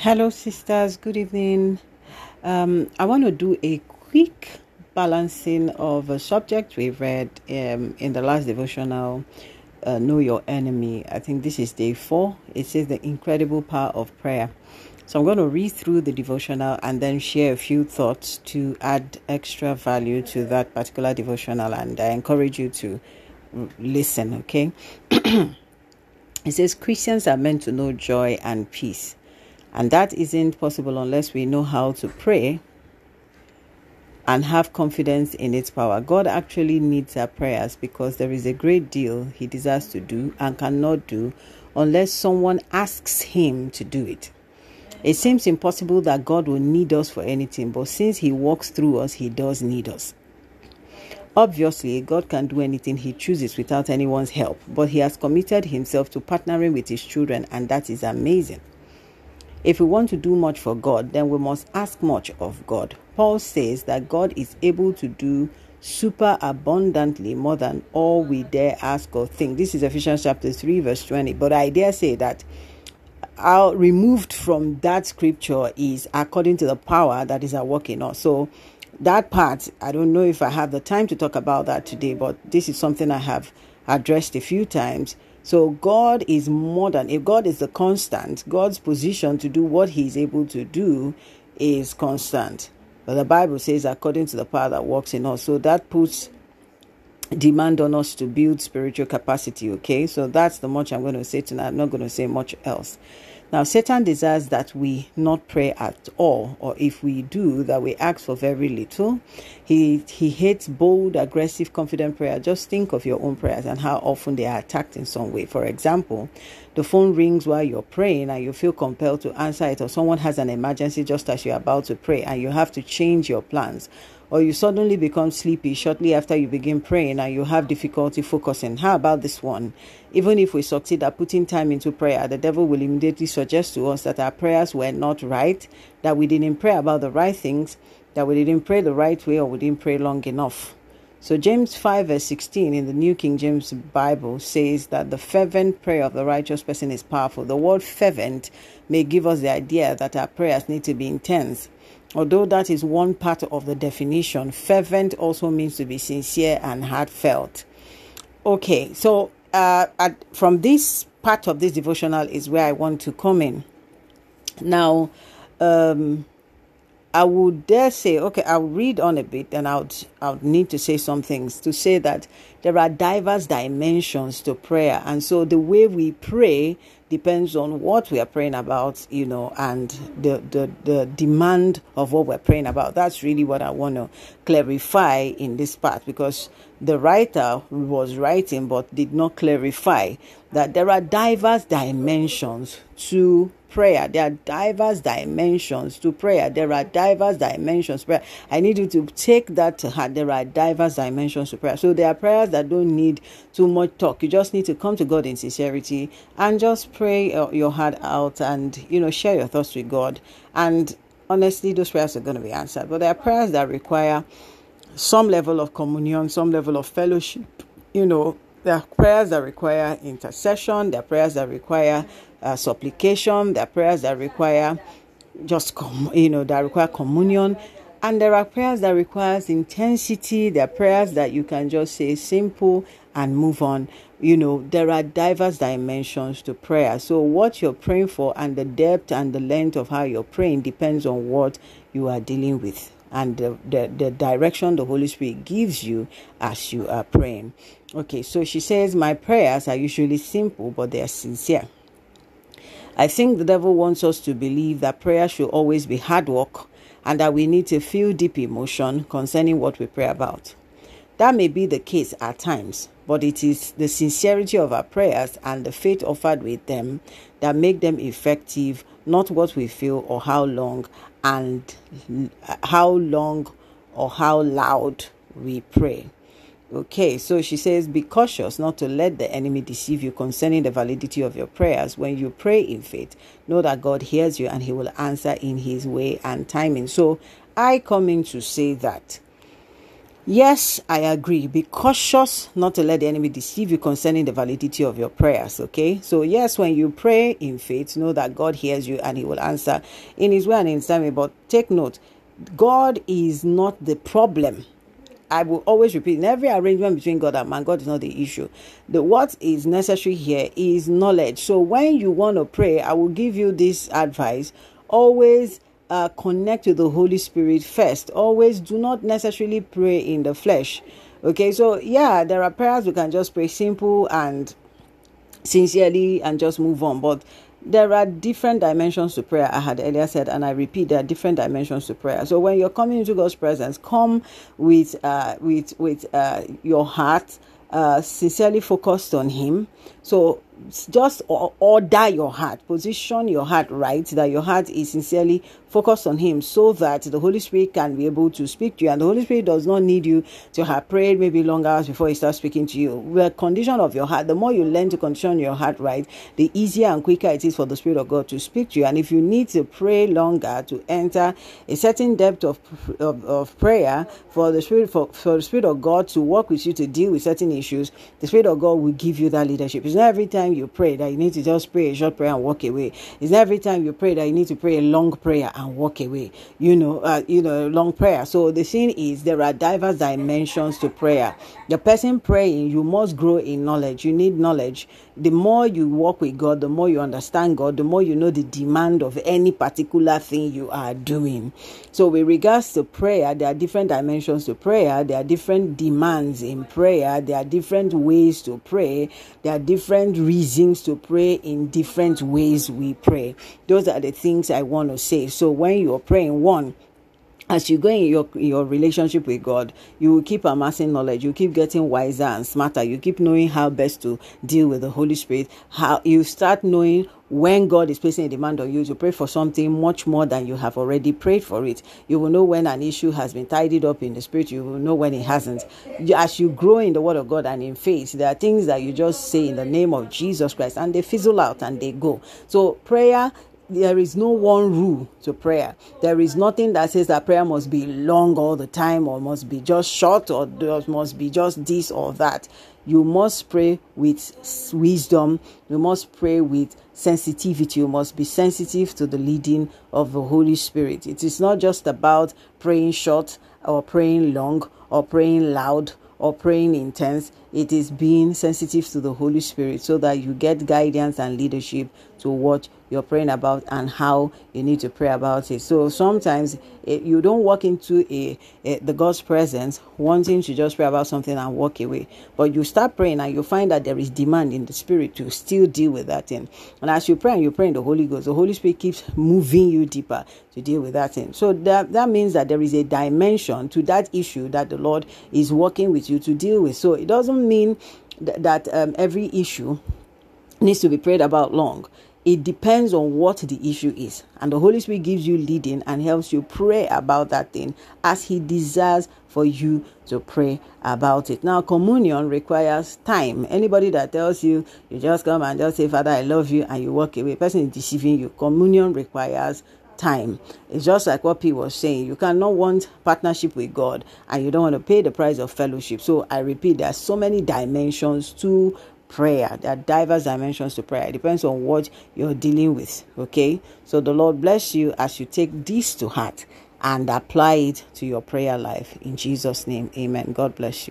Hello, sisters. Good evening. Um, I want to do a quick balancing of a subject we read um, in the last devotional, uh, Know Your Enemy. I think this is day four. It says the incredible power of prayer. So I'm going to read through the devotional and then share a few thoughts to add extra value to that particular devotional. And I encourage you to listen, okay? it says Christians are meant to know joy and peace and that isn't possible unless we know how to pray and have confidence in its power. God actually needs our prayers because there is a great deal He desires to do and cannot do unless someone asks Him to do it. It seems impossible that God will need us for anything, but since He walks through us, He does need us. Obviously, God can do anything He chooses without anyone's help, but He has committed Himself to partnering with His children, and that is amazing. If we want to do much for God, then we must ask much of God. Paul says that God is able to do super abundantly more than all we dare ask or think. This is Ephesians chapter 3, verse 20. But I dare say that our removed from that scripture is according to the power that is at work in us. So that part, I don't know if I have the time to talk about that today, but this is something I have addressed a few times. So God is more than if God is the constant, God's position to do what he is able to do is constant. But the Bible says according to the power that works in us. So that puts demand on us to build spiritual capacity, okay? So that's the much I'm going to say tonight. I'm not going to say much else. Now, Satan desires that we not pray at all, or if we do, that we ask for very little. He he hates bold, aggressive, confident prayer. Just think of your own prayers and how often they are attacked in some way. For example, the phone rings while you're praying and you feel compelled to answer it, or someone has an emergency just as you're about to pray and you have to change your plans or you suddenly become sleepy shortly after you begin praying and you have difficulty focusing. How about this one? Even if we succeed at putting time into prayer, the devil will immediately suggest to us that our prayers were not right, that we didn't pray about the right things, that we didn't pray the right way, or we didn't pray long enough. So, James 5, verse 16 in the New King James Bible says that the fervent prayer of the righteous person is powerful. The word fervent may give us the idea that our prayers need to be intense. Although that is one part of the definition, fervent also means to be sincere and heartfelt. Okay, so uh, at, from this part of this devotional is where I want to come in. Now, um, I would dare say, okay, I'll read on a bit and I would, I would need to say some things to say that there are diverse dimensions to prayer. And so the way we pray depends on what we are praying about, you know, and the, the, the demand of what we're praying about. That's really what I want to clarify in this part because the writer was writing but did not clarify that there are diverse dimensions to prayer. There are diverse dimensions to prayer. There are diverse dimensions prayer. I need you to take that to heart. There are diverse dimensions to prayer. So there are prayers that don't need too much talk. You just need to come to God in sincerity and just pray uh, your heart out and you know share your thoughts with God. And honestly, those prayers are going to be answered. But there are prayers that require some level of communion, some level of fellowship. You know, there are prayers that require intercession. There are prayers that require uh, supplication. There are prayers that require just com- you know that require communion, and there are prayers that requires intensity. There are prayers that you can just say simple and move on. You know there are diverse dimensions to prayer. So what you're praying for and the depth and the length of how you're praying depends on what you are dealing with and the, the, the direction the Holy Spirit gives you as you are praying. Okay, so she says, My prayers are usually simple, but they are sincere. I think the devil wants us to believe that prayer should always be hard work and that we need to feel deep emotion concerning what we pray about. That may be the case at times, but it is the sincerity of our prayers and the faith offered with them that make them effective, not what we feel or how long and how long or how loud we pray. Okay, so she says, Be cautious not to let the enemy deceive you concerning the validity of your prayers. When you pray in faith, know that God hears you and He will answer in His way and timing. So I come in to say that Yes, I agree. Be cautious not to let the enemy deceive you concerning the validity of your prayers. Okay. So, yes, when you pray in faith, know that God hears you and He will answer in His way and in His time. But take note, God is not the problem. I will always repeat in every arrangement between God and man, God is not the issue. The what is necessary here is knowledge. So when you want to pray, I will give you this advice. Always uh, connect with the Holy Spirit first. Always do not necessarily pray in the flesh. Okay, so yeah, there are prayers we can just pray simple and sincerely and just move on. But there are different dimensions to prayer. I had earlier said, and I repeat, there are different dimensions to prayer. So when you're coming into God's presence, come with uh, with with uh, your heart uh, sincerely focused on Him. So just order your heart, position your heart right, that your heart is sincerely focused on Him, so that the Holy Spirit can be able to speak to you. And the Holy Spirit does not need you to have prayed maybe long hours before He starts speaking to you. The condition of your heart, the more you learn to condition your heart right, the easier and quicker it is for the Spirit of God to speak to you. And if you need to pray longer to enter a certain depth of of, of prayer for the Spirit for, for the Spirit of God to work with you to deal with certain issues, the Spirit of God will give you that leadership. It's not every time you pray that you need to just pray a short prayer and walk away. It's not every time you pray that you need to pray a long prayer and walk away. You know, uh, you know, long prayer. So the thing is, there are diverse dimensions to prayer. The person praying, you must grow in knowledge. You need knowledge. The more you walk with God, the more you understand God, the more you know the demand of any particular thing you are doing. So, with regards to prayer, there are different dimensions to prayer. There are different demands in prayer. There are different ways to pray. There are different reasons to pray in different ways we pray. Those are the things I want to say. So, when you're praying, one, as you go in your your relationship with God, you will keep amassing knowledge. You keep getting wiser and smarter. You keep knowing how best to deal with the Holy Spirit. How you start knowing when God is placing a demand on you to pray for something much more than you have already prayed for it. You will know when an issue has been tidied up in the spirit. You will know when it hasn't. As you grow in the Word of God and in faith, there are things that you just say in the name of Jesus Christ and they fizzle out and they go. So prayer there is no one rule to prayer. There is nothing that says that prayer must be long all the time or must be just short or must be just this or that. You must pray with wisdom. You must pray with sensitivity. You must be sensitive to the leading of the Holy Spirit. It is not just about praying short or praying long or praying loud or praying intense, it is being sensitive to the Holy Spirit so that you get guidance and leadership to what you're praying about and how you need to pray about it. So sometimes it, you don't walk into a, a, the God's presence wanting to just pray about something and walk away, but you start praying and you find that there is demand in the spirit to still deal with that thing. And as you pray and you pray in the Holy Ghost, the Holy Spirit keeps moving you deeper to deal with that thing. So that that means that there is a dimension to that issue that the Lord is working with you to deal with. So it doesn't mean th- that um, every issue needs to be prayed about long. It depends on what the issue is. And the Holy Spirit gives you leading and helps you pray about that thing as He desires for you to pray about it. Now, communion requires time. Anybody that tells you, you just come and just say, Father, I love you, and you walk away, person is deceiving you. Communion requires time. It's just like what P was saying. You cannot want partnership with God and you don't want to pay the price of fellowship. So I repeat, there are so many dimensions to prayer. There are diverse dimensions to prayer. It depends on what you're dealing with. Okay. So the Lord bless you as you take this to heart and apply it to your prayer life. In Jesus' name, amen. God bless you.